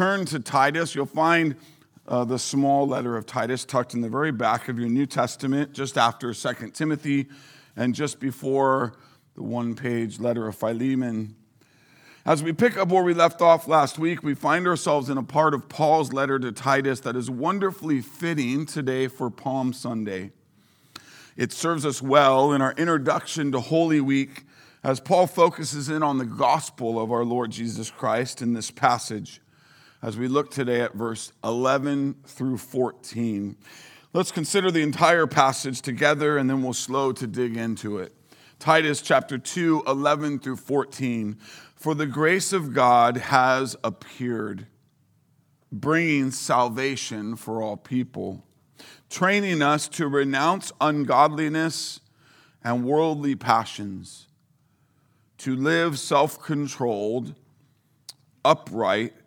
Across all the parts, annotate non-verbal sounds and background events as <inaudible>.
turn to Titus, you'll find uh, the small letter of Titus tucked in the very back of your New Testament, just after 2 Timothy and just before the one page letter of Philemon. As we pick up where we left off last week, we find ourselves in a part of Paul's letter to Titus that is wonderfully fitting today for Palm Sunday. It serves us well in our introduction to Holy Week as Paul focuses in on the gospel of our Lord Jesus Christ in this passage as we look today at verse 11 through 14. Let's consider the entire passage together and then we'll slow to dig into it. Titus chapter 2, 11 through 14. For the grace of God has appeared, bringing salvation for all people, training us to renounce ungodliness and worldly passions, to live self controlled, upright,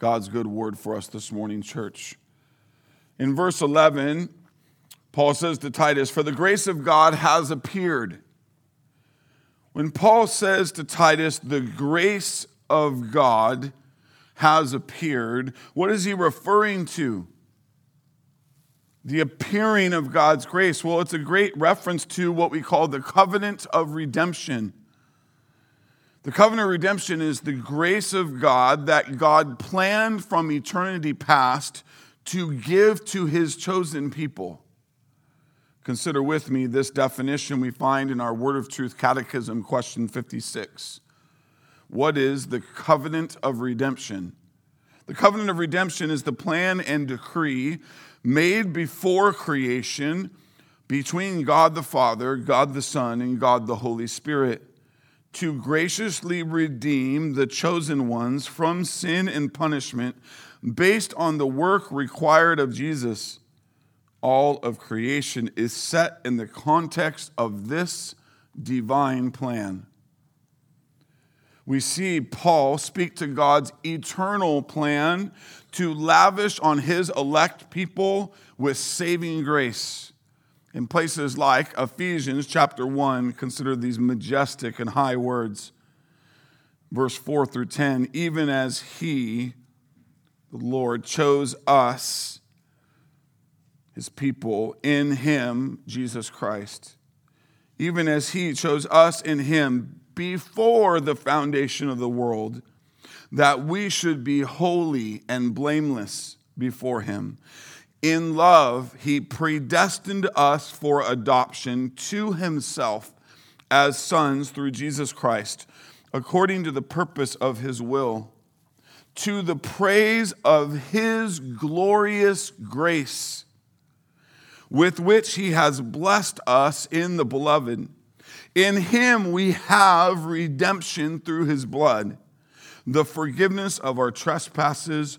God's good word for us this morning, church. In verse 11, Paul says to Titus, For the grace of God has appeared. When Paul says to Titus, The grace of God has appeared, what is he referring to? The appearing of God's grace. Well, it's a great reference to what we call the covenant of redemption. The covenant of redemption is the grace of God that God planned from eternity past to give to his chosen people. Consider with me this definition we find in our Word of Truth Catechism, question 56. What is the covenant of redemption? The covenant of redemption is the plan and decree made before creation between God the Father, God the Son, and God the Holy Spirit to graciously redeem the chosen ones from sin and punishment based on the work required of Jesus. All of creation is set in the context of this divine plan. We see Paul speak to God's eternal plan to lavish on his elect people with saving grace in places like Ephesians chapter 1, consider these majestic and high words. Verse 4 through 10 even as He, the Lord, chose us, His people, in Him, Jesus Christ, even as He chose us in Him before the foundation of the world, that we should be holy and blameless before Him. In love, he predestined us for adoption to himself as sons through Jesus Christ, according to the purpose of his will, to the praise of his glorious grace, with which he has blessed us in the beloved. In him we have redemption through his blood, the forgiveness of our trespasses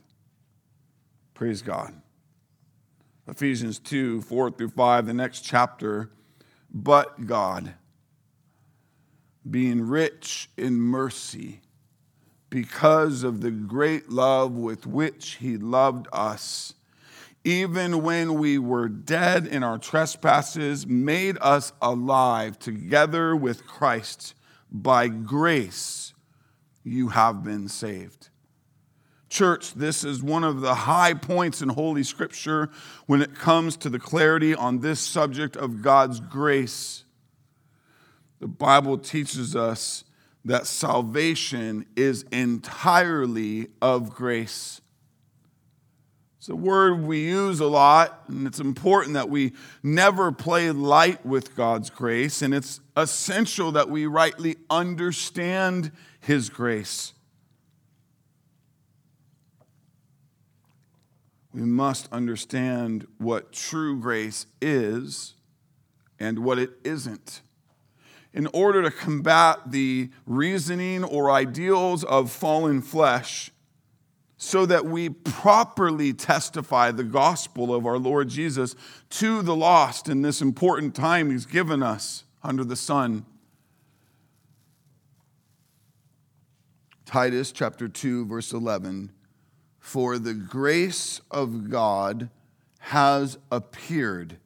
Praise God. Ephesians 2 4 through 5, the next chapter. But God, being rich in mercy, because of the great love with which He loved us, even when we were dead in our trespasses, made us alive together with Christ. By grace, you have been saved. Church, this is one of the high points in Holy Scripture when it comes to the clarity on this subject of God's grace. The Bible teaches us that salvation is entirely of grace. It's a word we use a lot, and it's important that we never play light with God's grace, and it's essential that we rightly understand His grace. We must understand what true grace is and what it isn't. In order to combat the reasoning or ideals of fallen flesh, so that we properly testify the gospel of our Lord Jesus to the lost in this important time He's given us under the sun. Titus chapter 2, verse 11 For the grace of God has appeared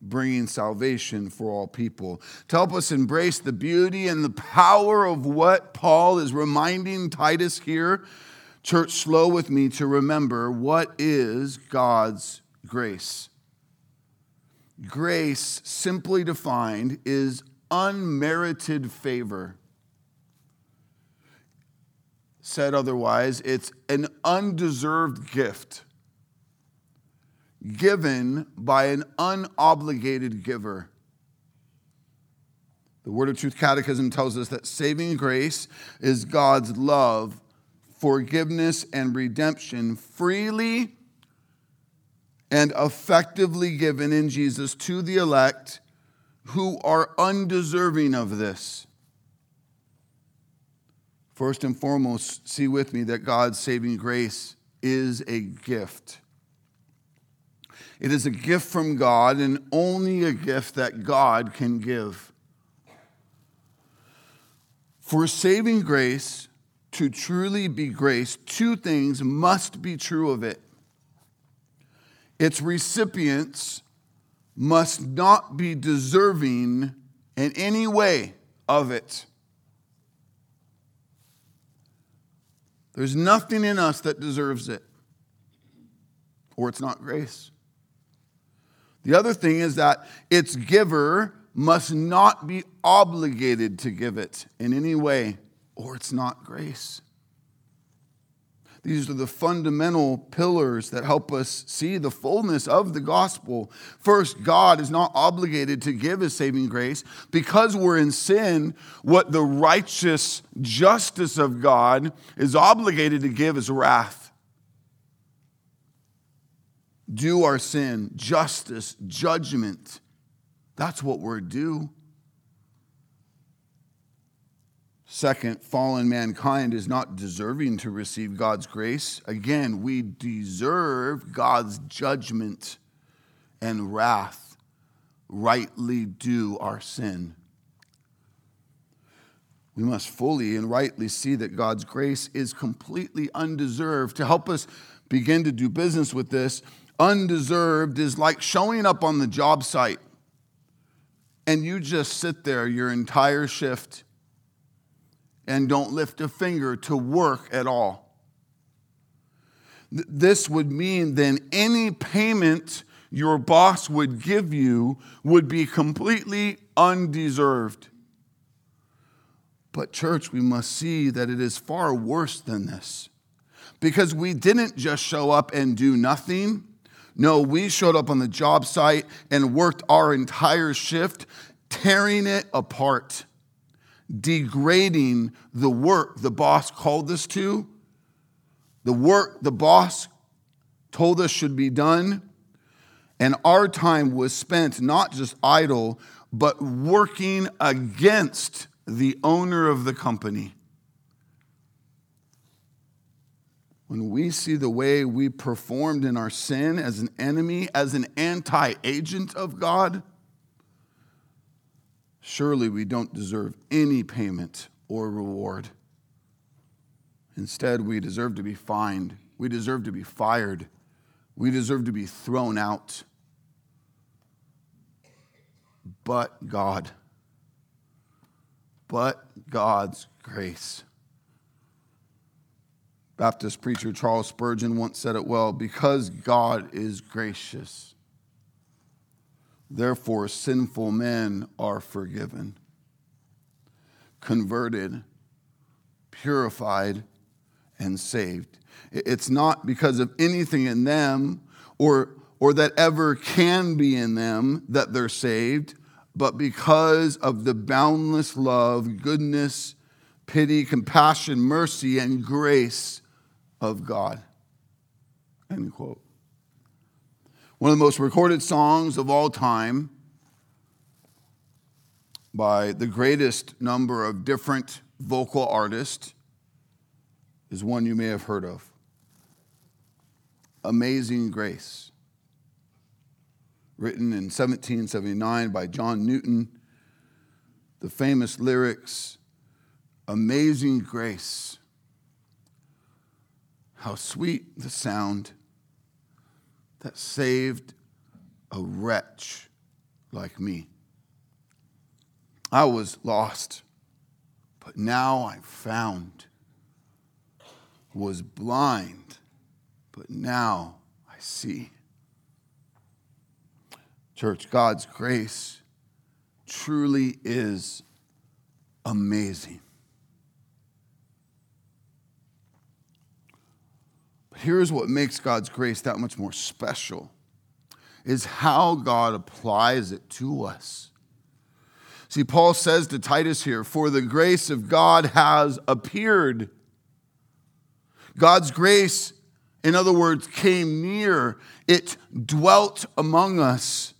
bringing salvation for all people. To help us embrace the beauty and the power of what Paul is reminding Titus here, church, slow with me to remember what is God's grace. Grace, simply defined, is unmerited favor. Said otherwise, it's an undeserved gift given by an unobligated giver. The Word of Truth Catechism tells us that saving grace is God's love, forgiveness, and redemption freely and effectively given in Jesus to the elect who are undeserving of this. First and foremost, see with me that God's saving grace is a gift. It is a gift from God and only a gift that God can give. For saving grace to truly be grace, two things must be true of it. Its recipients must not be deserving in any way of it. There's nothing in us that deserves it, or it's not grace. The other thing is that its giver must not be obligated to give it in any way, or it's not grace. These are the fundamental pillars that help us see the fullness of the gospel. First, God is not obligated to give his saving grace. Because we're in sin, what the righteous justice of God is obligated to give is wrath due our sin, justice, judgment. That's what we're due. Second, fallen mankind is not deserving to receive God's grace. Again, we deserve God's judgment and wrath, rightly due our sin. We must fully and rightly see that God's grace is completely undeserved. To help us begin to do business with this, undeserved is like showing up on the job site and you just sit there your entire shift and don't lift a finger to work at all. This would mean then any payment your boss would give you would be completely undeserved. But, church, we must see that it is far worse than this because we didn't just show up and do nothing. No, we showed up on the job site and worked our entire shift, tearing it apart, degrading the work the boss called us to, the work the boss told us should be done. And our time was spent not just idle, but working against the owner of the company. when we see the way we performed in our sin as an enemy, as an anti agent of God, surely we don't deserve any payment or reward. Instead, we deserve to be fined, we deserve to be fired, we deserve to be thrown out. But God, but God's grace. Baptist preacher Charles Spurgeon once said it well because God is gracious, therefore sinful men are forgiven, converted, purified, and saved. It's not because of anything in them or, or that ever can be in them that they're saved, but because of the boundless love, goodness, pity, compassion, mercy, and grace of God. End quote. One of the most recorded songs of all time by the greatest number of different vocal artists is one you may have heard of Amazing Grace. Written in 1779 by John Newton, the famous lyrics Amazing Grace. How sweet the sound that saved a wretch like me. I was lost, but now I'm found. Was blind, but now I see. Church, God's grace truly is amazing. But here's what makes God's grace that much more special is how God applies it to us. See, Paul says to Titus here, For the grace of God has appeared. God's grace, in other words, came near, it dwelt among us.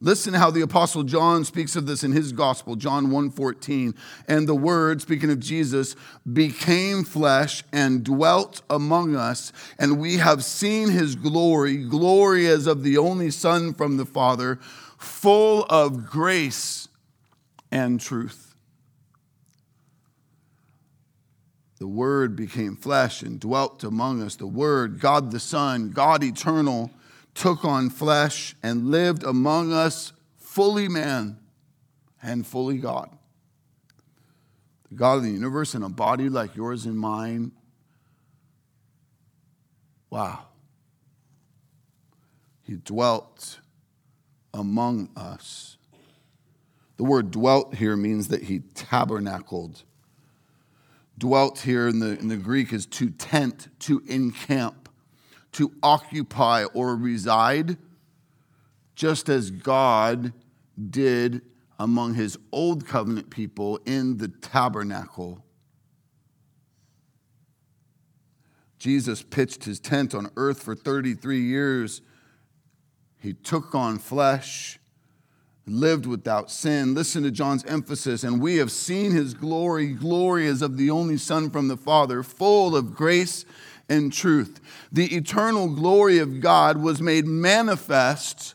Listen how the apostle John speaks of this in his gospel, John 1:14. And the word, speaking of Jesus, became flesh and dwelt among us, and we have seen his glory, glory as of the only son from the Father, full of grace and truth. The Word became flesh and dwelt among us. The Word, God the Son, God eternal, took on flesh and lived among us, fully man and fully God. The God of the universe in a body like yours and mine. Wow. He dwelt among us. The word dwelt here means that he tabernacled. Dwelt here in the, in the Greek is to tent, to encamp, to occupy or reside, just as God did among his old covenant people in the tabernacle. Jesus pitched his tent on earth for 33 years. He took on flesh lived without sin. Listen to John's emphasis. And we have seen his glory. Glory as of the only Son from the Father, full of grace and truth. The eternal glory of God was made manifest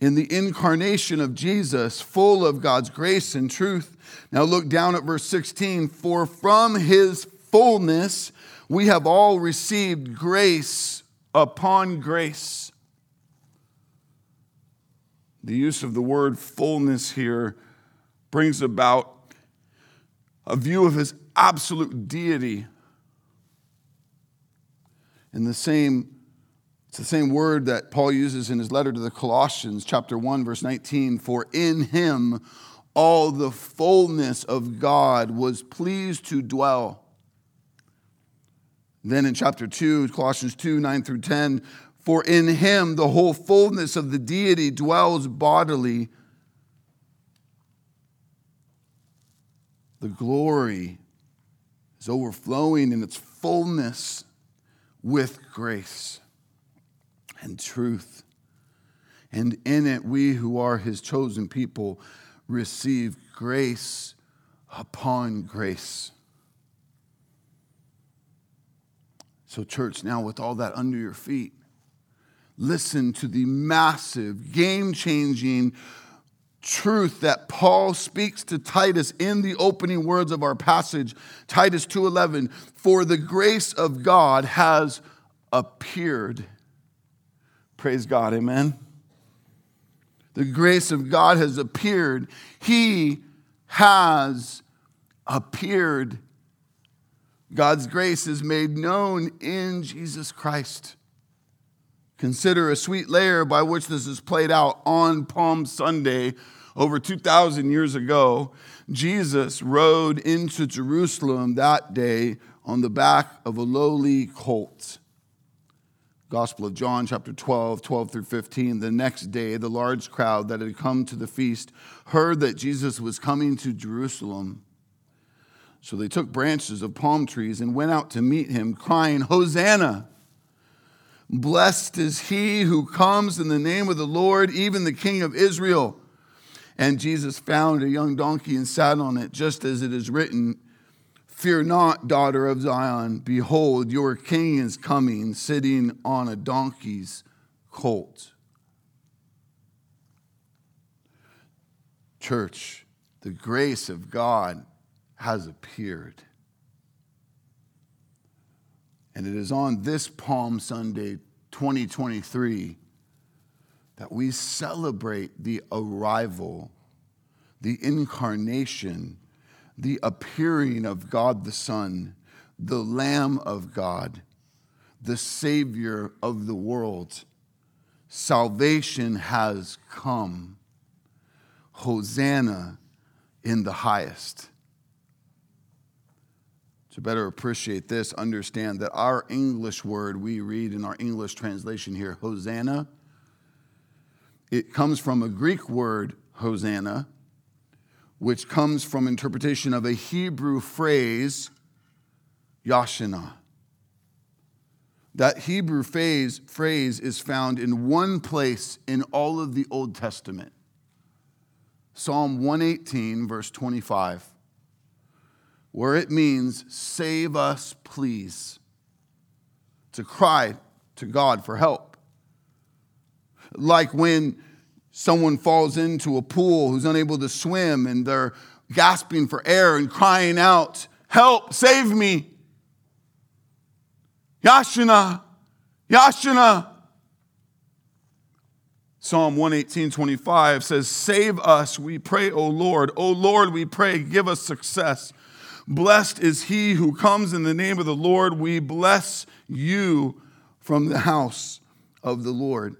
in the incarnation of Jesus, full of God's grace and truth. Now look down at verse 16. For from his fullness we have all received grace upon grace. The use of the word fullness here brings about a view of his absolute deity. In the same, it's the same word that Paul uses in his letter to the Colossians, chapter 1, verse 19. For in him all the fullness of God was pleased to dwell. Then in chapter 2, Colossians 2, 9 through 10, for in him the whole fullness of the deity dwells bodily. The glory is overflowing in its fullness with grace and truth. And in it, we who are his chosen people receive grace upon grace. So, church, now with all that under your feet, listen to the massive, game changing truth that Paul speaks to Titus in the opening words of our passage Titus 2:11 for the grace of God has appeared. Praise God amen. The grace of God has appeared. He has appeared. God's grace is made known in Jesus Christ Consider a sweet layer by which this is played out on Palm Sunday over 2,000 years ago. Jesus rode into Jerusalem that day on the back of a lowly colt. Gospel of John, chapter 12, 12 through 15. The next day, the large crowd that had come to the feast heard that Jesus was coming to Jerusalem. So they took branches of palm trees and went out to meet him, crying, Hosanna! Blessed is he who comes in the name of the Lord, even the King of Israel. And Jesus found a young donkey and sat on it, just as it is written Fear not, daughter of Zion. Behold, your king is coming, sitting on a donkey's colt. Church, the grace of God has appeared. And it is on this Palm Sunday 2023 that we celebrate the arrival, the incarnation, the appearing of God the Son, the Lamb of God, the Savior of the world. Salvation has come. Hosanna in the highest. To better appreciate this, understand that our English word we read in our English translation here, Hosanna, it comes from a Greek word, Hosanna, which comes from interpretation of a Hebrew phrase, Yashana. That Hebrew phrase, phrase is found in one place in all of the Old Testament Psalm 118, verse 25, where it means, Save us, please. To cry to God for help. Like when someone falls into a pool who's unable to swim and they're gasping for air and crying out, Help, save me. Yashana, Yashana. Psalm 118, 25 says, Save us, we pray, O Lord. O Lord, we pray, give us success. Blessed is he who comes in the name of the Lord. We bless you from the house of the Lord.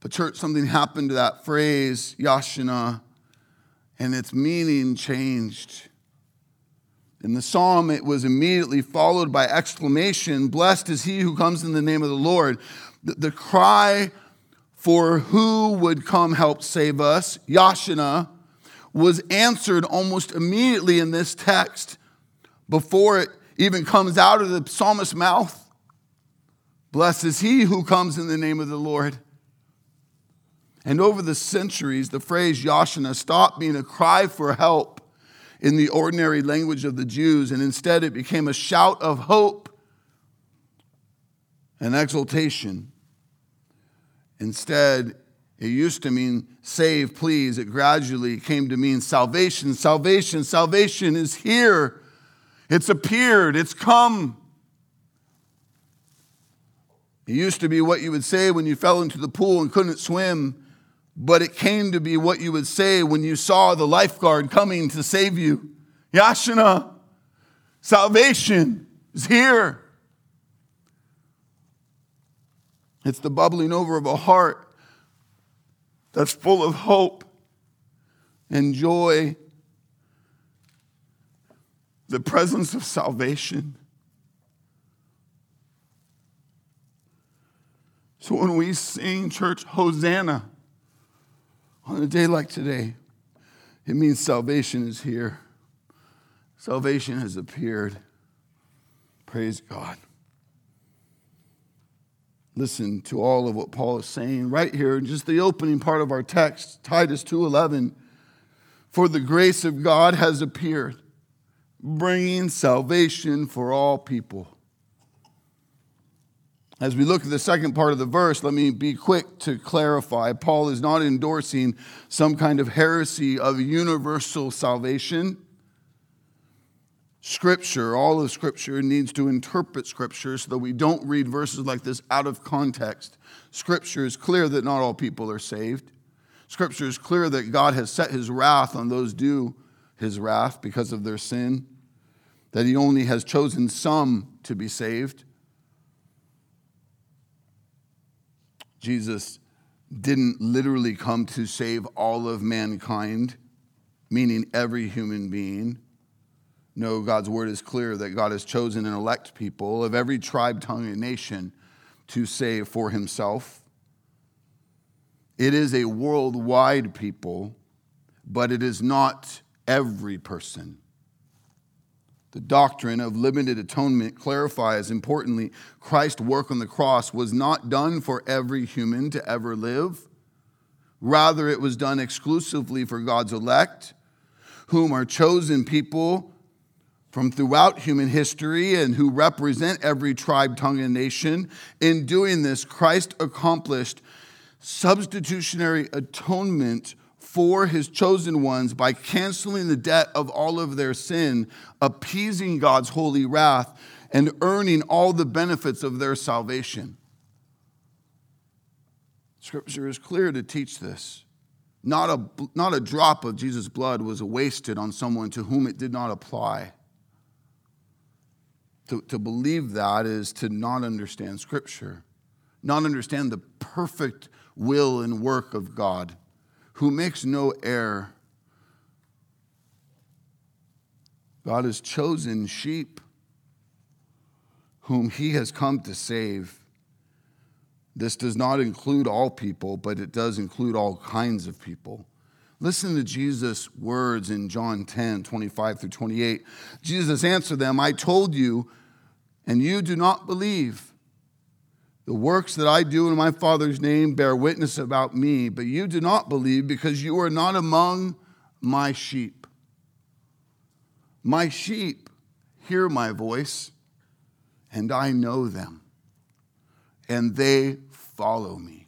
But, church, something happened to that phrase, Yashana, and its meaning changed. In the psalm, it was immediately followed by exclamation Blessed is he who comes in the name of the Lord. The, the cry for who would come help save us, Yashana, was answered almost immediately in this text before it even comes out of the psalmist's mouth. Blessed is he who comes in the name of the Lord. And over the centuries, the phrase Yashana stopped being a cry for help in the ordinary language of the Jews, and instead it became a shout of hope and exultation. Instead, it used to mean save, please. It gradually came to mean salvation. Salvation, salvation is here. It's appeared, it's come. It used to be what you would say when you fell into the pool and couldn't swim but it came to be what you would say when you saw the lifeguard coming to save you. Yashana, salvation is here. It's the bubbling over of a heart that's full of hope and joy, the presence of salvation. So when we sing, church, Hosanna, on a day like today, it means salvation is here. Salvation has appeared. Praise God. Listen to all of what Paul is saying right here in just the opening part of our text, Titus 2:11. For the grace of God has appeared, bringing salvation for all people as we look at the second part of the verse, let me be quick to clarify. Paul is not endorsing some kind of heresy of universal salvation. Scripture, all of Scripture, needs to interpret Scripture so that we don't read verses like this out of context. Scripture is clear that not all people are saved. Scripture is clear that God has set his wrath on those due his wrath because of their sin, that he only has chosen some to be saved. Jesus didn't literally come to save all of mankind, meaning every human being. Know God's word is clear that God has chosen and elect people of every tribe, tongue, and nation to save for himself. It is a worldwide people, but it is not every person. The doctrine of limited atonement clarifies importantly Christ's work on the cross was not done for every human to ever live. Rather, it was done exclusively for God's elect, whom are chosen people from throughout human history and who represent every tribe, tongue, and nation. In doing this, Christ accomplished substitutionary atonement for his chosen ones by canceling the debt of all of their sin, appeasing God's holy wrath, and earning all the benefits of their salvation. Scripture is clear to teach this. Not a, not a drop of Jesus' blood was wasted on someone to whom it did not apply. To, to believe that is to not understand Scripture, not understand the perfect will and work of God who makes no error. God has chosen sheep whom he has come to save. This does not include all people, but it does include all kinds of people. Listen to Jesus' words in John 10 25 through 28. Jesus answered them, I told you, and you do not believe. The works that I do in my Father's name bear witness about me, but you do not believe because you are not among my sheep. My sheep hear my voice, and I know them, and they follow me.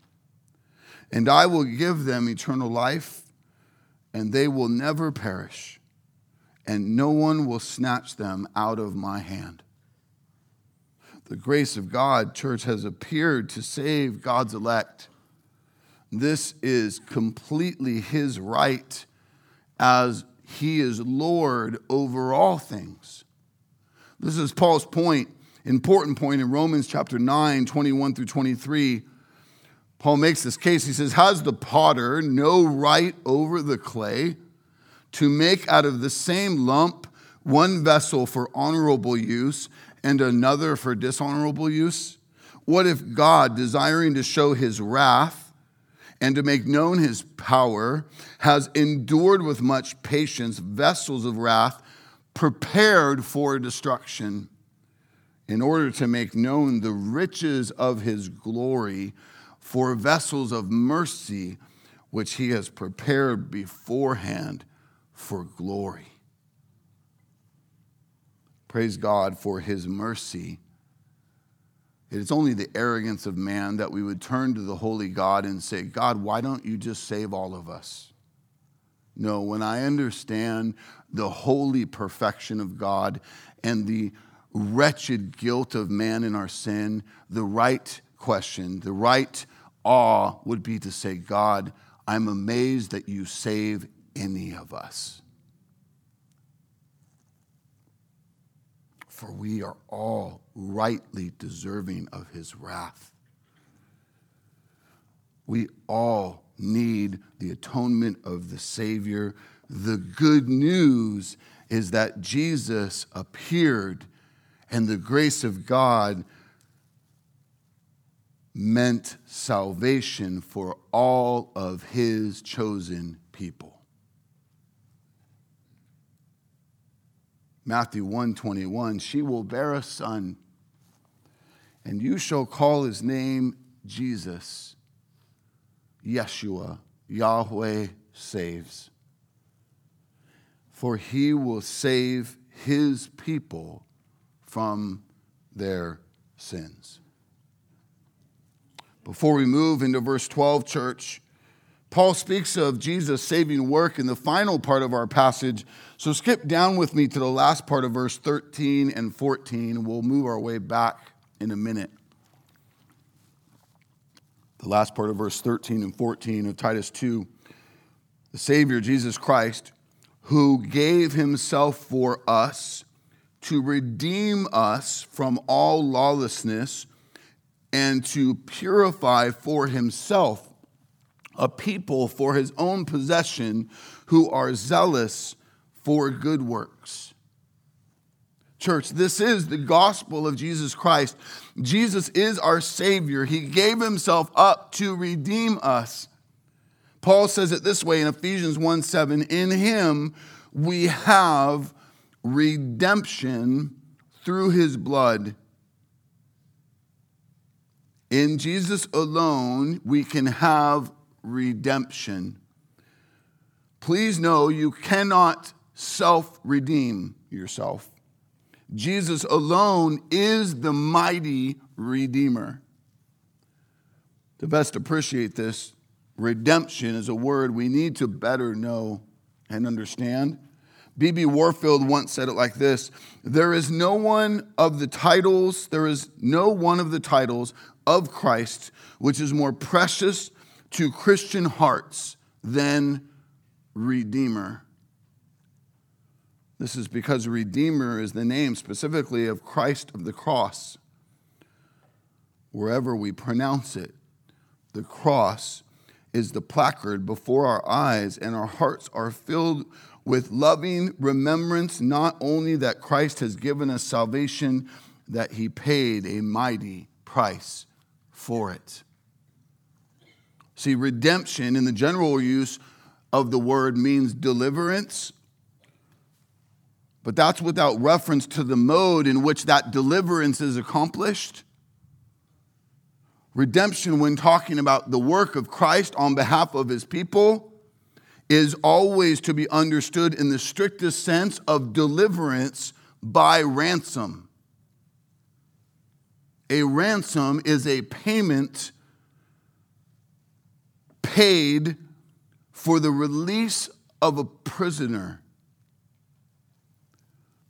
And I will give them eternal life, and they will never perish, and no one will snatch them out of my hand the grace of God, church, has appeared to save God's elect. This is completely his right as he is Lord over all things. This is Paul's point, important point in Romans chapter 9, 21 through 23. Paul makes this case. He says, Has the potter no right over the clay to make out of the same lump one vessel for honorable use and another for dishonorable use? What if God, desiring to show his wrath and to make known his power, has endured with much patience vessels of wrath prepared for destruction, in order to make known the riches of his glory for vessels of mercy, which he has prepared beforehand for glory? Praise God for his mercy. It is only the arrogance of man that we would turn to the holy God and say, God, why don't you just save all of us? No, when I understand the holy perfection of God and the wretched guilt of man in our sin, the right question, the right awe would be to say, God, I'm amazed that you save any of us. for we are all rightly deserving of his wrath. We all need the atonement of the Savior. The good news is that Jesus appeared, and the grace of God meant salvation for all of his chosen people. Matthew 121, she will bear a son, and you shall call his name Jesus. Yeshua, Yahweh saves. For he will save his people from their sins. Before we move into verse 12, church, Paul speaks of Jesus' saving work in the final part of our passage. So skip down with me to the last part of verse 13 and 14. We'll move our way back in a minute. The last part of verse 13 and 14 of Titus 2. The Savior, Jesus Christ, who gave himself for us to redeem us from all lawlessness and to purify for himself a people for his own possession who are zealous for good works. Church, this is the gospel of Jesus Christ. Jesus is our Savior. He gave Himself up to redeem us. Paul says it this way in Ephesians 1 7 In Him we have redemption through His blood. In Jesus alone, we can have redemption. Please know you cannot self redeem yourself. Jesus alone is the mighty Redeemer. To best appreciate this, redemption is a word we need to better know and understand. B.B. Warfield once said it like this There is no one of the titles, there is no one of the titles of Christ which is more precious to Christian hearts than Redeemer. This is because Redeemer is the name specifically of Christ of the cross. Wherever we pronounce it, the cross is the placard before our eyes, and our hearts are filled with loving remembrance not only that Christ has given us salvation, that he paid a mighty price for it. See, redemption in the general use of the word means deliverance but that's without reference to the mode in which that deliverance is accomplished. Redemption, when talking about the work of Christ on behalf of his people, is always to be understood in the strictest sense of deliverance by ransom. A ransom is a payment paid for the release of a prisoner.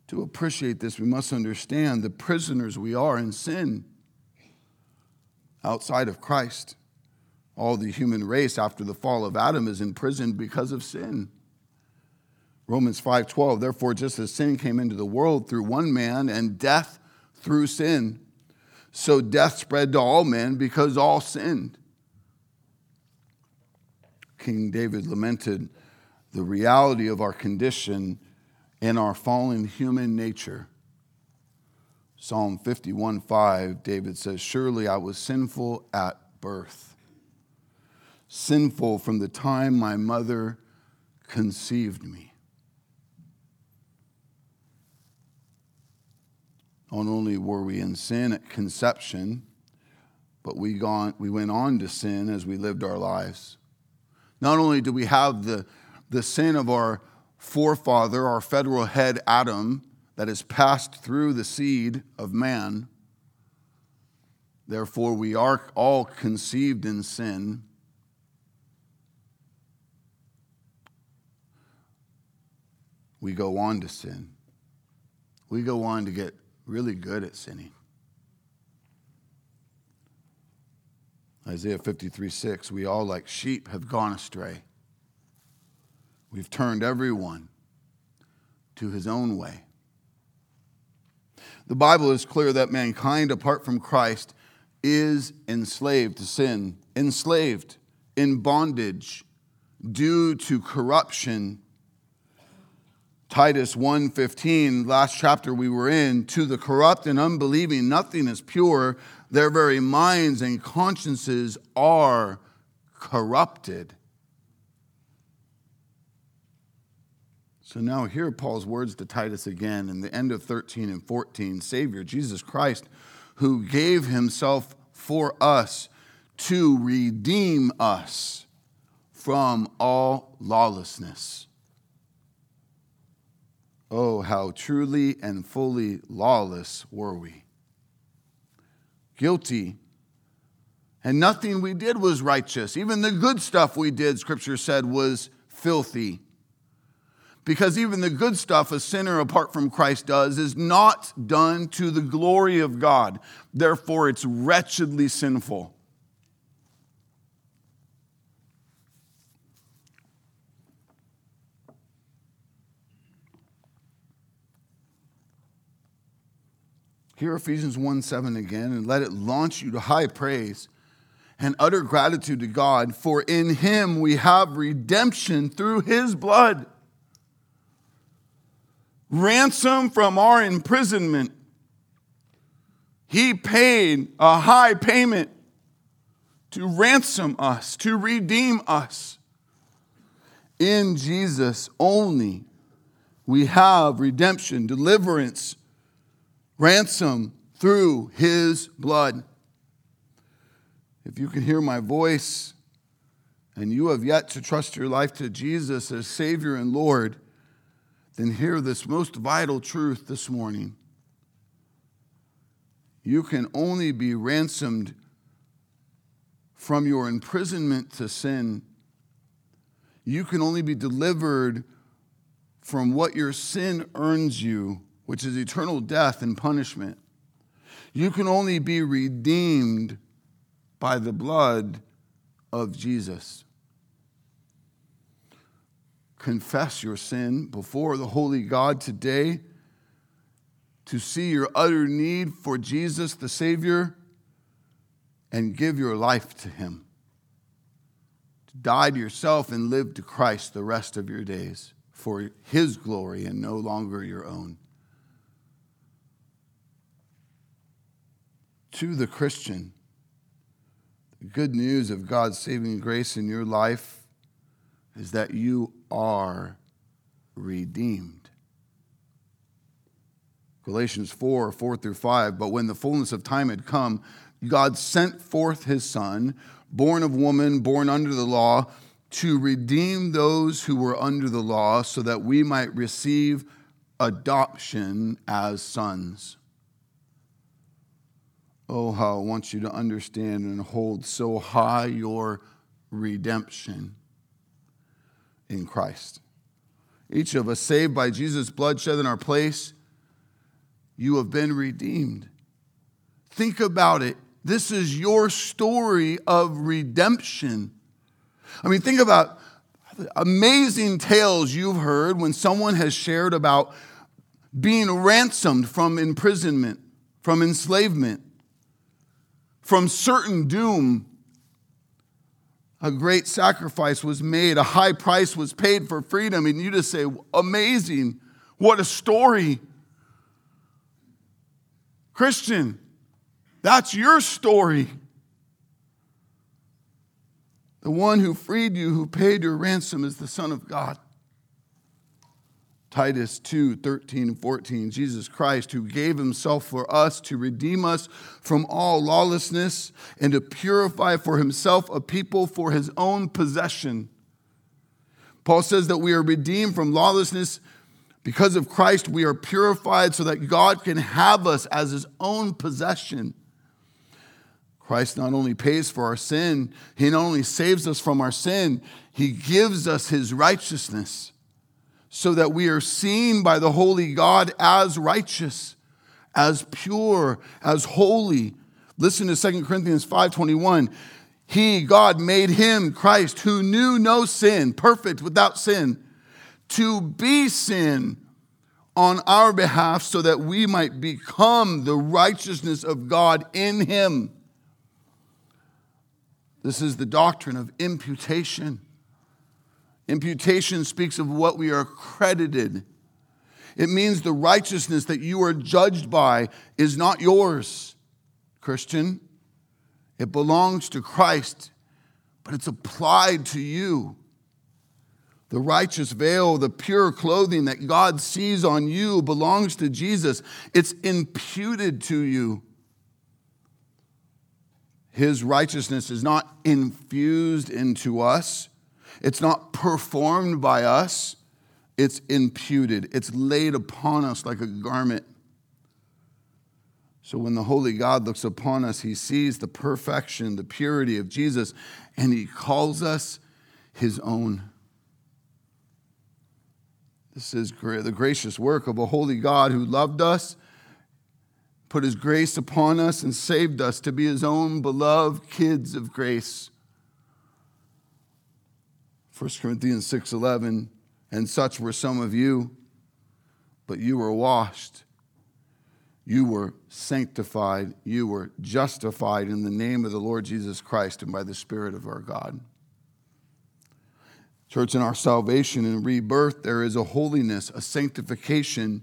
To appreciate this, we must understand the prisoners we are in sin outside of Christ. All the human race after the fall of Adam is imprisoned because of sin. Romans 5:12 Therefore just as sin came into the world through one man and death through sin so death spread to all men because all sinned. King David lamented the reality of our condition in our fallen human nature. Psalm 51 5, David says, Surely I was sinful at birth, sinful from the time my mother conceived me. Not only were we in sin at conception, but we, gone, we went on to sin as we lived our lives. Not only do we have the, the sin of our forefather, our federal head Adam, that has passed through the seed of man. Therefore, we are all conceived in sin. We go on to sin. We go on to get really good at sinning. Isaiah 53 6, we all like sheep have gone astray. We've turned everyone to his own way. The Bible is clear that mankind, apart from Christ, is enslaved to sin, enslaved in bondage due to corruption. Titus 1:15, last chapter we were in, to the corrupt and unbelieving nothing is pure, their very minds and consciences are corrupted. So now hear Paul's words to Titus again in the end of 13 and 14 Savior, Jesus Christ, who gave himself for us to redeem us from all lawlessness. Oh, how truly and fully lawless were we! Guilty, and nothing we did was righteous. Even the good stuff we did, Scripture said, was filthy. Because even the good stuff a sinner apart from Christ does is not done to the glory of God. Therefore, it's wretchedly sinful. Hear Ephesians 1 7 again and let it launch you to high praise and utter gratitude to God, for in him we have redemption through his blood ransom from our imprisonment. He paid a high payment to ransom us, to redeem us. In Jesus only, we have redemption, deliverance, ransom through his blood. If you can hear my voice and you have yet to trust your life to Jesus as Savior and Lord, then hear this most vital truth this morning. You can only be ransomed from your imprisonment to sin. You can only be delivered from what your sin earns you, which is eternal death and punishment. You can only be redeemed by the blood of Jesus. Confess your sin before the holy God today to see your utter need for Jesus, the Savior, and give your life to Him. To die to yourself and live to Christ the rest of your days for His glory and no longer your own. To the Christian, the good news of God's saving grace in your life is that you are redeemed. Galatians 4 4 through 5. But when the fullness of time had come, God sent forth his Son, born of woman, born under the law, to redeem those who were under the law, so that we might receive adoption as sons. Oh, how I want you to understand and hold so high your redemption in Christ. Each of us saved by Jesus' blood shed in our place, you have been redeemed. Think about it. This is your story of redemption. I mean, think about the amazing tales you've heard when someone has shared about being ransomed from imprisonment, from enslavement from certain doom. A great sacrifice was made, a high price was paid for freedom. And you just say, amazing, what a story. Christian, that's your story. The one who freed you, who paid your ransom, is the Son of God. Titus 2 13 and 14. Jesus Christ, who gave himself for us to redeem us from all lawlessness and to purify for himself a people for his own possession. Paul says that we are redeemed from lawlessness because of Christ. We are purified so that God can have us as his own possession. Christ not only pays for our sin, he not only saves us from our sin, he gives us his righteousness so that we are seen by the holy God as righteous, as pure, as holy. Listen to 2 Corinthians 5:21. He, God, made him, Christ, who knew no sin, perfect without sin, to be sin on our behalf so that we might become the righteousness of God in him. This is the doctrine of imputation. Imputation speaks of what we are credited. It means the righteousness that you are judged by is not yours, Christian. It belongs to Christ, but it's applied to you. The righteous veil, the pure clothing that God sees on you belongs to Jesus. It's imputed to you. His righteousness is not infused into us. It's not performed by us, it's imputed, it's laid upon us like a garment. So when the Holy God looks upon us, he sees the perfection, the purity of Jesus, and he calls us his own. This is the gracious work of a holy God who loved us, put his grace upon us, and saved us to be his own beloved kids of grace. 1 Corinthians 6:11 and such were some of you but you were washed. You were sanctified. You were justified in the name of the Lord Jesus Christ and by the spirit of our God. Church, in our salvation and rebirth, there is a holiness, a sanctification,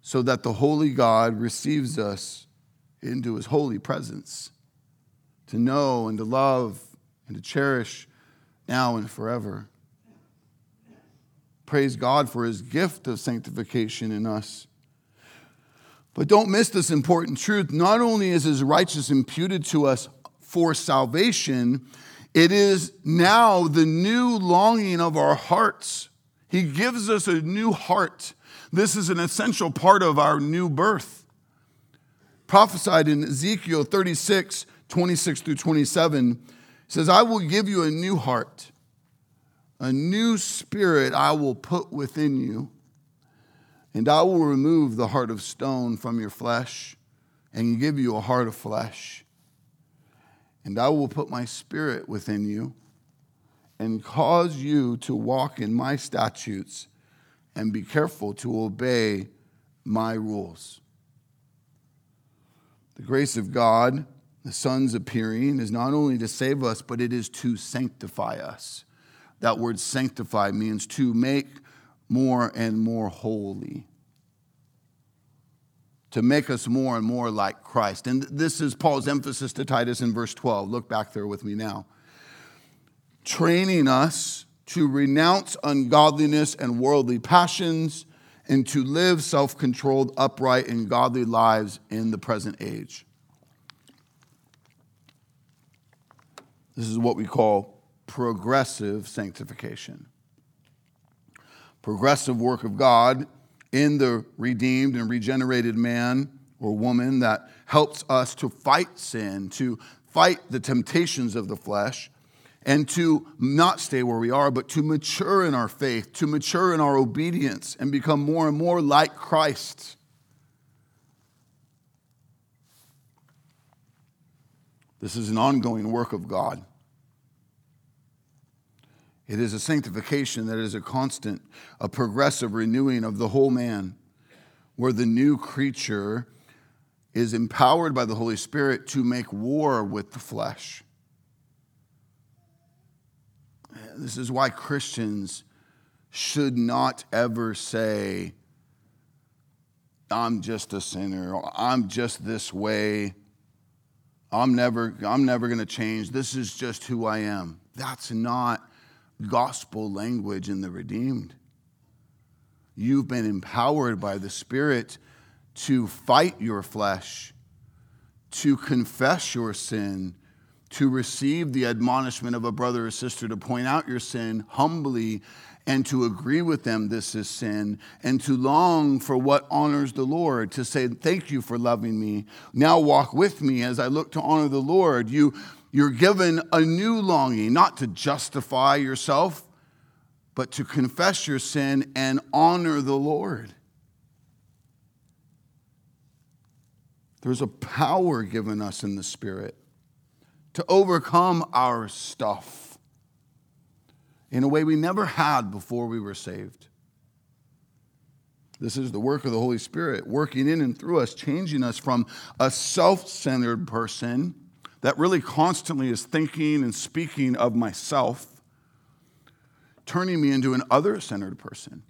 so that the holy God receives us into his holy presence to know and to love and to cherish now and forever. Praise God for his gift of sanctification in us. But don't miss this important truth. Not only is his righteousness imputed to us for salvation, it is now the new longing of our hearts. He gives us a new heart. This is an essential part of our new birth. Prophesied in Ezekiel 36, 26 through 27, says, I will give you a new heart, a new spirit I will put within you, and I will remove the heart of stone from your flesh and give you a heart of flesh. And I will put my spirit within you and cause you to walk in my statutes and be careful to obey my rules. The grace of God, the Son's appearing, is not only to save us, but it is to sanctify us. That word sanctify means to make more and more holy to make us more and more like Christ. And this is Paul's emphasis to Titus in verse 12. Look back there with me now. Training us to renounce ungodliness and worldly passions and to live self controlled, upright, and godly lives in the present age. This is what we call progressive sanctification. Progressive work of God in the redeemed and regenerated man or woman that helps us to fight sin, to fight the temptations of the flesh, and to not stay where we are, but to mature in our faith, to mature in our obedience, and become more and more like Christ. This is an ongoing work of God. It is a sanctification that is a constant, a progressive renewing of the whole man, where the new creature is empowered by the Holy Spirit to make war with the flesh. This is why Christians should not ever say, I'm just a sinner, I'm just this way, I'm never, I'm never going to change, this is just who I am. That's not gospel language in the redeemed. You've been empowered by the Spirit to fight your flesh, to confess your sin, to receive the admonishment of a brother or sister to point out your sin humbly and to agree with them this is sin and to long for what honors the Lord to say thank you for loving me now walk with me as I look to honor the Lord you you're given a new longing, not to justify yourself, but to confess your sin and honor the Lord. There's a power given us in the Spirit to overcome our stuff in a way we never had before we were saved. This is the work of the Holy Spirit working in and through us, changing us from a self centered person that really constantly is thinking and speaking of myself, turning me into an other centered person.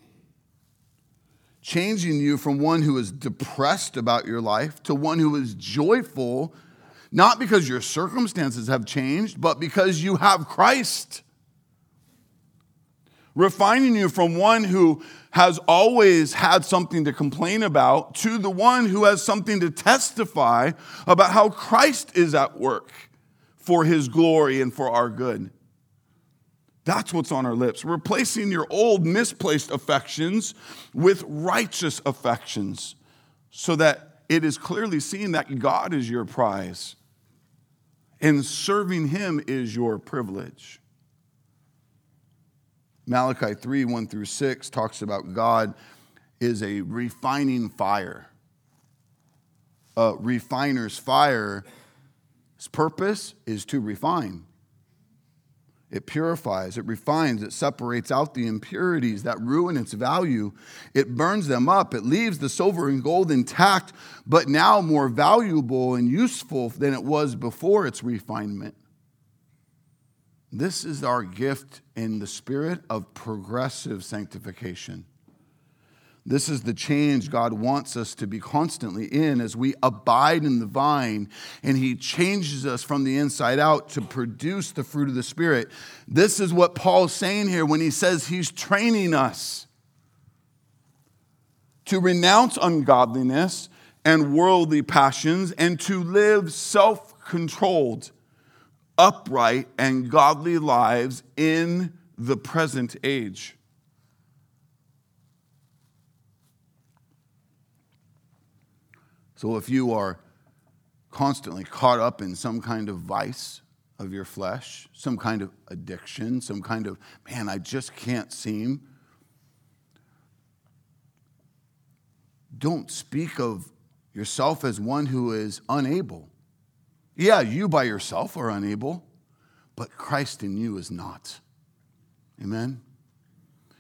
Changing you from one who is depressed about your life to one who is joyful, not because your circumstances have changed, but because you have Christ refining you from one who has always had something to complain about to the one who has something to testify about how Christ is at work for his glory and for our good. That's what's on our lips. Replacing your old misplaced affections with righteous affections so that it is clearly seen that God is your prize and serving him is your privilege. Malachi 3 1 through 6 talks about God is a refining fire. A refiner's fire, its purpose is to refine. It purifies, it refines, it separates out the impurities that ruin its value. It burns them up, it leaves the silver and gold intact, but now more valuable and useful than it was before its refinement. This is our gift in the spirit of progressive sanctification. This is the change God wants us to be constantly in as we abide in the vine and He changes us from the inside out to produce the fruit of the Spirit. This is what Paul's saying here when he says He's training us to renounce ungodliness and worldly passions and to live self controlled, upright, and godly lives in the present age. So if you are constantly caught up in some kind of vice of your flesh, some kind of addiction, some kind of, man, I just can't seem. Don't speak of yourself as one who is unable. Yeah, you by yourself are unable, but Christ in you is not. Amen?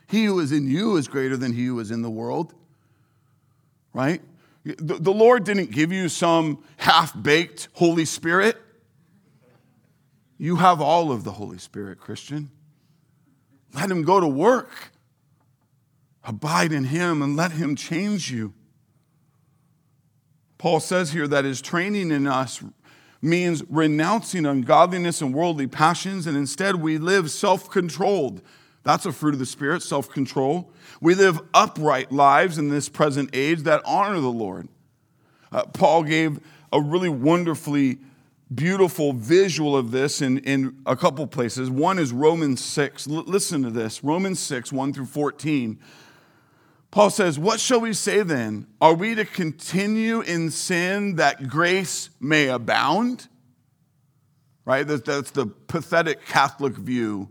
He who is in you is greater than he who is in the world, right? The, the Lord didn't give you some half baked Holy Spirit. You have all of the Holy Spirit, Christian. Let Him go to work. Abide in Him and let Him change you. Paul says here that his training in us means renouncing ungodliness and worldly passions, and instead we live self controlled that's a fruit of the Spirit, self control. We live upright lives in this present age that honor the Lord. Uh, Paul gave a really wonderfully beautiful visual of this in, in a couple places. One is Romans 6. L- listen to this Romans 6, 1 through 14. Paul says, What shall we say then? Are we to continue in sin that grace may abound? Right? that's the pathetic Catholic view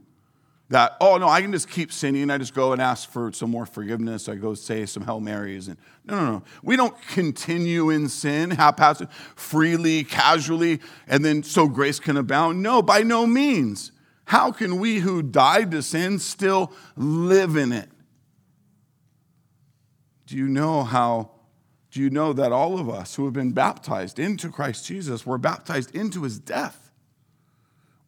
that, oh no, I can just keep sinning. I just go and ask for some more forgiveness. I go say some Hail Marys. And no, no, no. We don't continue in sin haphazard, freely, casually, and then so grace can abound. No, by no means. How can we who died to sin still live in it? Do you know how? Do you know that all of us who have been baptized into Christ Jesus were baptized into his death?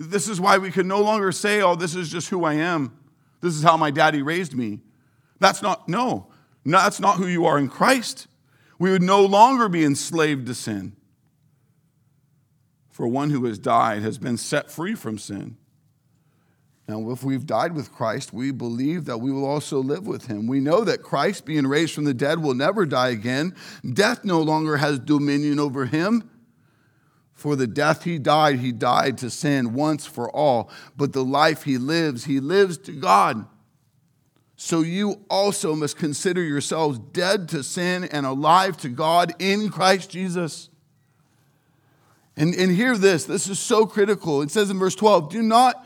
This is why we can no longer say, oh, this is just who I am. This is how my daddy raised me. That's not, no, no that's not who you are in Christ. We would no longer be enslaved to sin. For one who has died has been set free from sin. Now, if we've died with Christ, we believe that we will also live with him. We know that Christ, being raised from the dead, will never die again. Death no longer has dominion over him. For the death he died, he died to sin once for all. But the life he lives, he lives to God. So you also must consider yourselves dead to sin and alive to God in Christ Jesus. And, and hear this, this is so critical. It says in verse 12, do not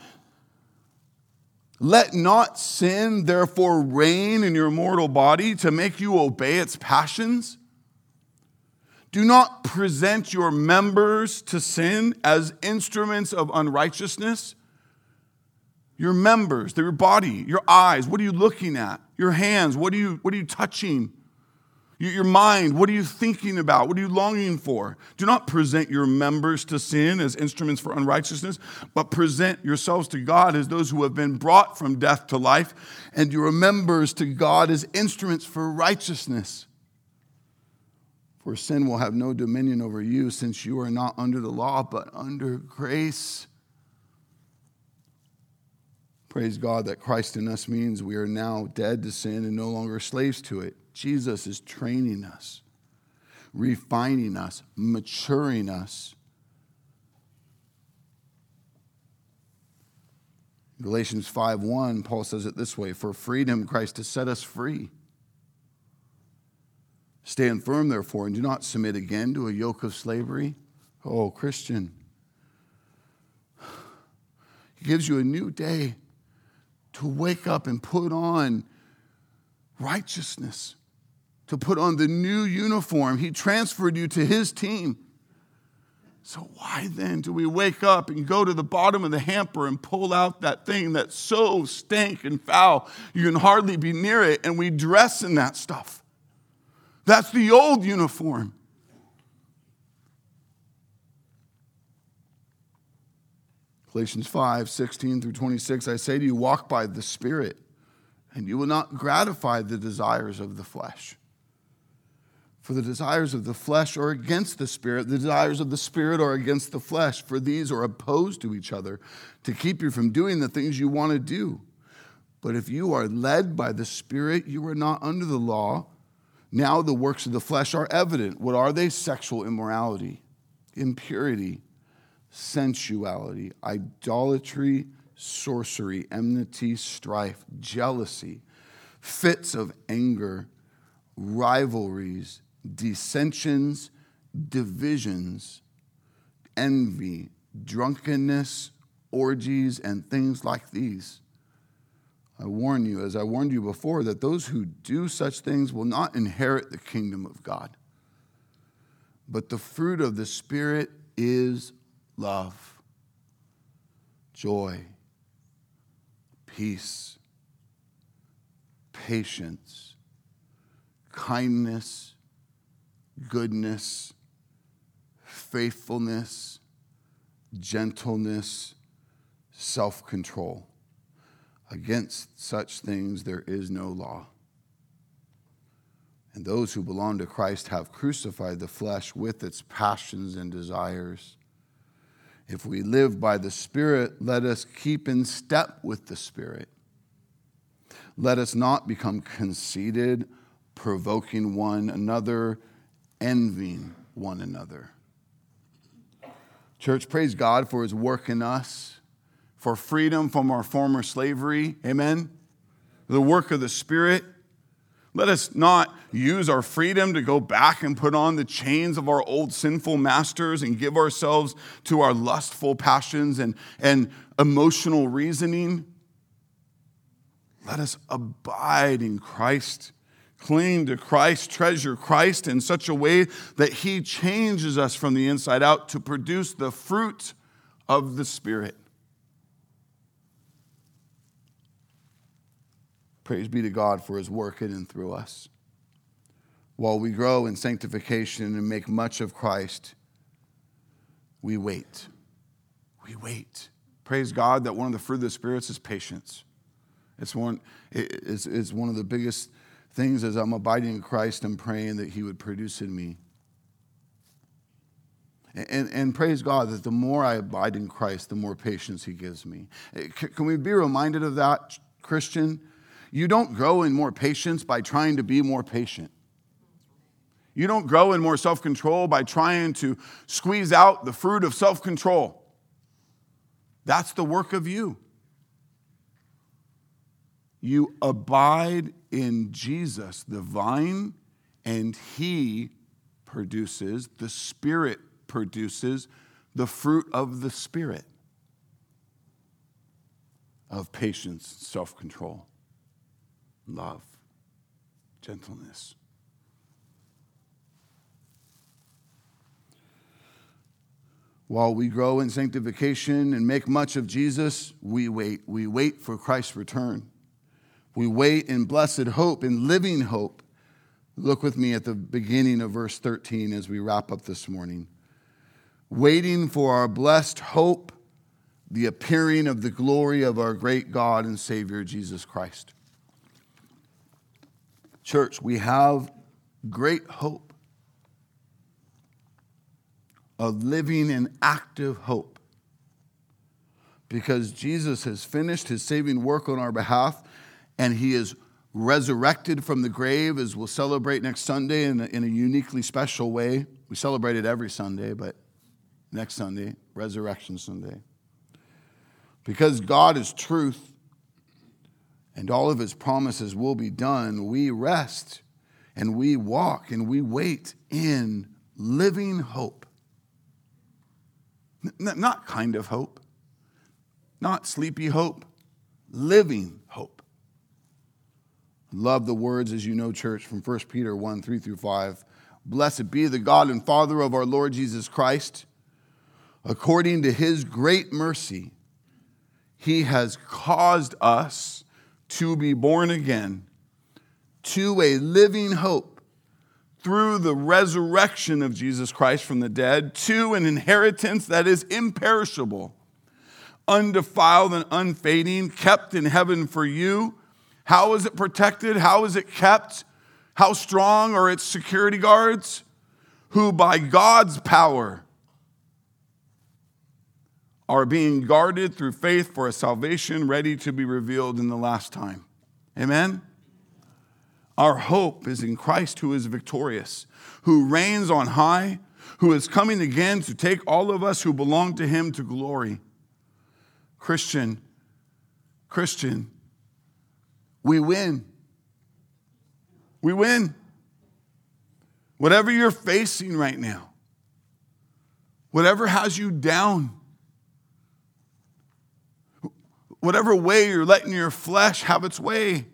let not sin therefore reign in your mortal body to make you obey its passions. Do not present your members to sin as instruments of unrighteousness. Your members, your body, your eyes, what are you looking at? Your hands, what are you, what are you touching? Your mind, what are you thinking about? What are you longing for? Do not present your members to sin as instruments for unrighteousness, but present yourselves to God as those who have been brought from death to life, and your members to God as instruments for righteousness. For sin will have no dominion over you, since you are not under the law, but under grace. Praise God that Christ in us means we are now dead to sin and no longer slaves to it. Jesus is training us, refining us, maturing us. Galatians 5:1 Paul says it this way, for freedom Christ has set us free. Stand firm, therefore, and do not submit again to a yoke of slavery. Oh, Christian, <sighs> you gives you a new day to wake up and put on righteousness, to put on the new uniform. He transferred you to his team. So, why then do we wake up and go to the bottom of the hamper and pull out that thing that's so stank and foul you can hardly be near it and we dress in that stuff? That's the old uniform. Galatians 5 16 through 26, I say to you, walk by the Spirit, and you will not gratify the desires of the flesh. For the desires of the flesh are against the Spirit, the desires of the Spirit are against the flesh, for these are opposed to each other to keep you from doing the things you want to do. But if you are led by the Spirit, you are not under the law. Now the works of the flesh are evident. What are they? Sexual immorality, impurity sensuality, idolatry, sorcery, enmity, strife, jealousy, fits of anger, rivalries, dissensions, divisions, envy, drunkenness, orgies, and things like these. I warn you, as I warned you before, that those who do such things will not inherit the kingdom of God. But the fruit of the Spirit is love, joy, peace, patience, kindness, goodness, faithfulness, gentleness, self control. Against such things there is no law. And those who belong to Christ have crucified the flesh with its passions and desires. If we live by the Spirit, let us keep in step with the Spirit. Let us not become conceited, provoking one another, envying one another. Church, praise God for his work in us, for freedom from our former slavery. Amen. The work of the Spirit let us not use our freedom to go back and put on the chains of our old sinful masters and give ourselves to our lustful passions and, and emotional reasoning. Let us abide in Christ, cling to Christ, treasure Christ in such a way that He changes us from the inside out to produce the fruit of the Spirit. Praise be to God for his work in and through us. While we grow in sanctification and make much of Christ, we wait. We wait. Praise God that one of the fruit of the spirits is patience. It's one, it's, it's one of the biggest things as I'm abiding in Christ and praying that he would produce in me. And, and, praise God that the more I abide in Christ, the more patience He gives me. Eh, can we be reminded of that, Christian? You don't grow in more patience by trying to be more patient. You don't grow in more self control by trying to squeeze out the fruit of self control. That's the work of you. You abide in Jesus, the vine, and He produces, the Spirit produces the fruit of the Spirit of patience, self control love, gentleness. While we grow in sanctification and make much of Jesus, we wait. We wait for Christ's return. We wait in blessed hope, in living hope. Look with me at the beginning of verse 13 as we wrap up this morning. Waiting for our blessed hope, the appearing of the glory of our great God and Savior, Jesus Christ. Church, we have great hope, a living and active hope, because Jesus has finished his saving work on our behalf and he is resurrected from the grave, as we'll celebrate next Sunday in a, in a uniquely special way. We celebrate it every Sunday, but next Sunday, Resurrection Sunday. Because God is truth and all of his promises will be done, we rest and we walk and we wait in living hope. N- not kind of hope, not sleepy hope, living hope. Love the words, as you know, church, from 1 Peter 1 3 through 5. Blessed be the God and Father of our Lord Jesus Christ. According to his great mercy, he has caused us to be born again to a living hope through the resurrection of Jesus Christ from the dead to an inheritance that is imperishable, undefiled and unfading, kept in heaven for you. How is it protected? How is it kept? How strong are its security guards? Who by God's power are being guarded through faith for a salvation ready to be revealed in the last time. Amen? Our hope is in Christ who is victorious, who reigns on high, who is coming again to take all of us who belong to him to glory. Christian, Christian, we win. We win. Whatever you're facing right now, whatever has you down, whatever way you're letting your flesh have its way,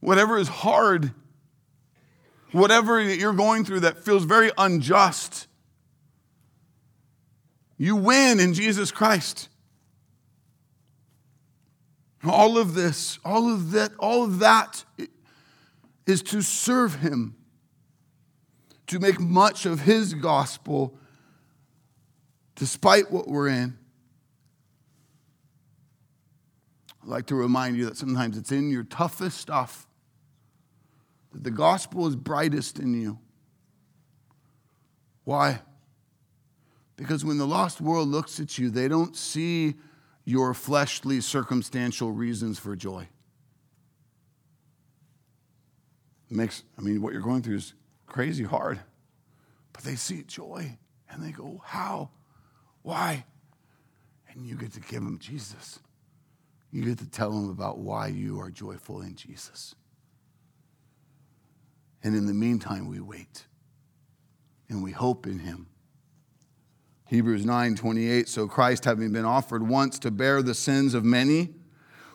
whatever is hard, whatever you're going through that feels very unjust, you win in Jesus Christ. All of this, all of that, all of that is to serve him, to make much of his gospel despite what we're in. I'd like to remind you that sometimes it's in your toughest stuff that the gospel is brightest in you. Why? Because when the lost world looks at you, they don't see your fleshly, circumstantial reasons for joy. It makes, I mean, what you're going through is crazy hard, but they see joy and they go, How? Why? And you get to give them Jesus. You get to tell them about why you are joyful in Jesus. And in the meantime, we wait and we hope in him. Hebrews 9 28. So Christ, having been offered once to bear the sins of many,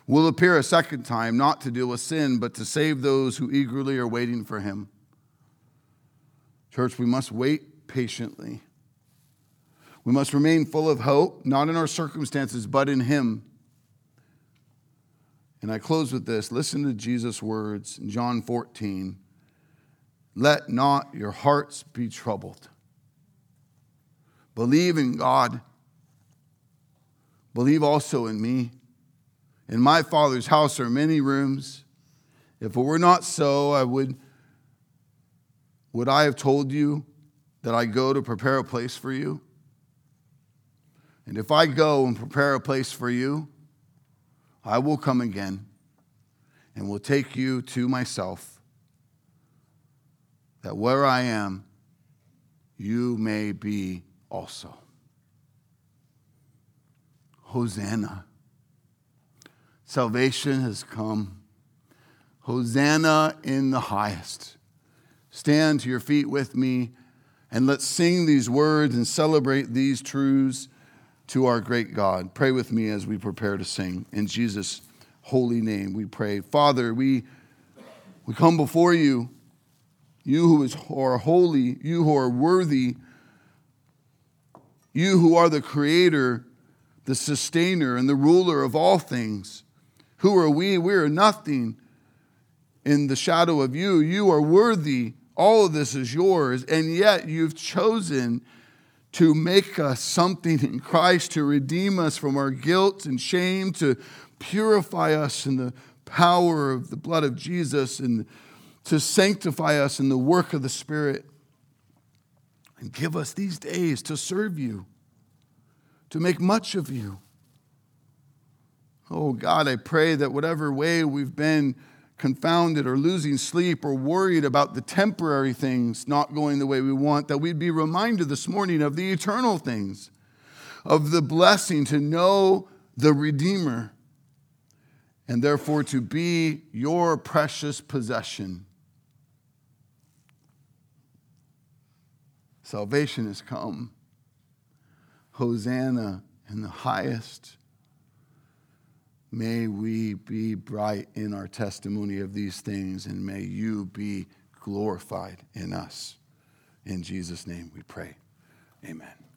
will appear a second time, not to deal with sin, but to save those who eagerly are waiting for him. Church, we must wait patiently. We must remain full of hope, not in our circumstances, but in him. And I close with this. Listen to Jesus' words in John 14. Let not your hearts be troubled. Believe in God. Believe also in me. In my Father's house are many rooms. If it were not so, I would would I have told you that I go to prepare a place for you? And if I go and prepare a place for you, I will come again and will take you to myself, that where I am, you may be also. Hosanna. Salvation has come. Hosanna in the highest. Stand to your feet with me and let's sing these words and celebrate these truths to our great God. Pray with me as we prepare to sing. In Jesus' holy name we pray. Father, we, we come before you, you who is, are holy, you who are worthy, you who are the creator, the sustainer, and the ruler of all things. Who are we? We are nothing in the shadow of you. You are worthy. All of this is yours, and yet you've chosen to make us something in Christ, to redeem us from our guilt and shame, to purify us in the power of the blood of Jesus, and to sanctify us in the work of the Spirit. And give us these days to serve you, to make much of you. Oh God, I pray that whatever way we've been confounded or losing sleep or worried about the temporary things not going the way we want, that we'd be reminded this morning of the eternal things, of the blessing to know the Redeemer, and therefore to be your precious possession. Salvation has come. Hosanna in the highest. May we be bright in our testimony of these things, and may you be glorified in us. In Jesus' name we pray. Amen.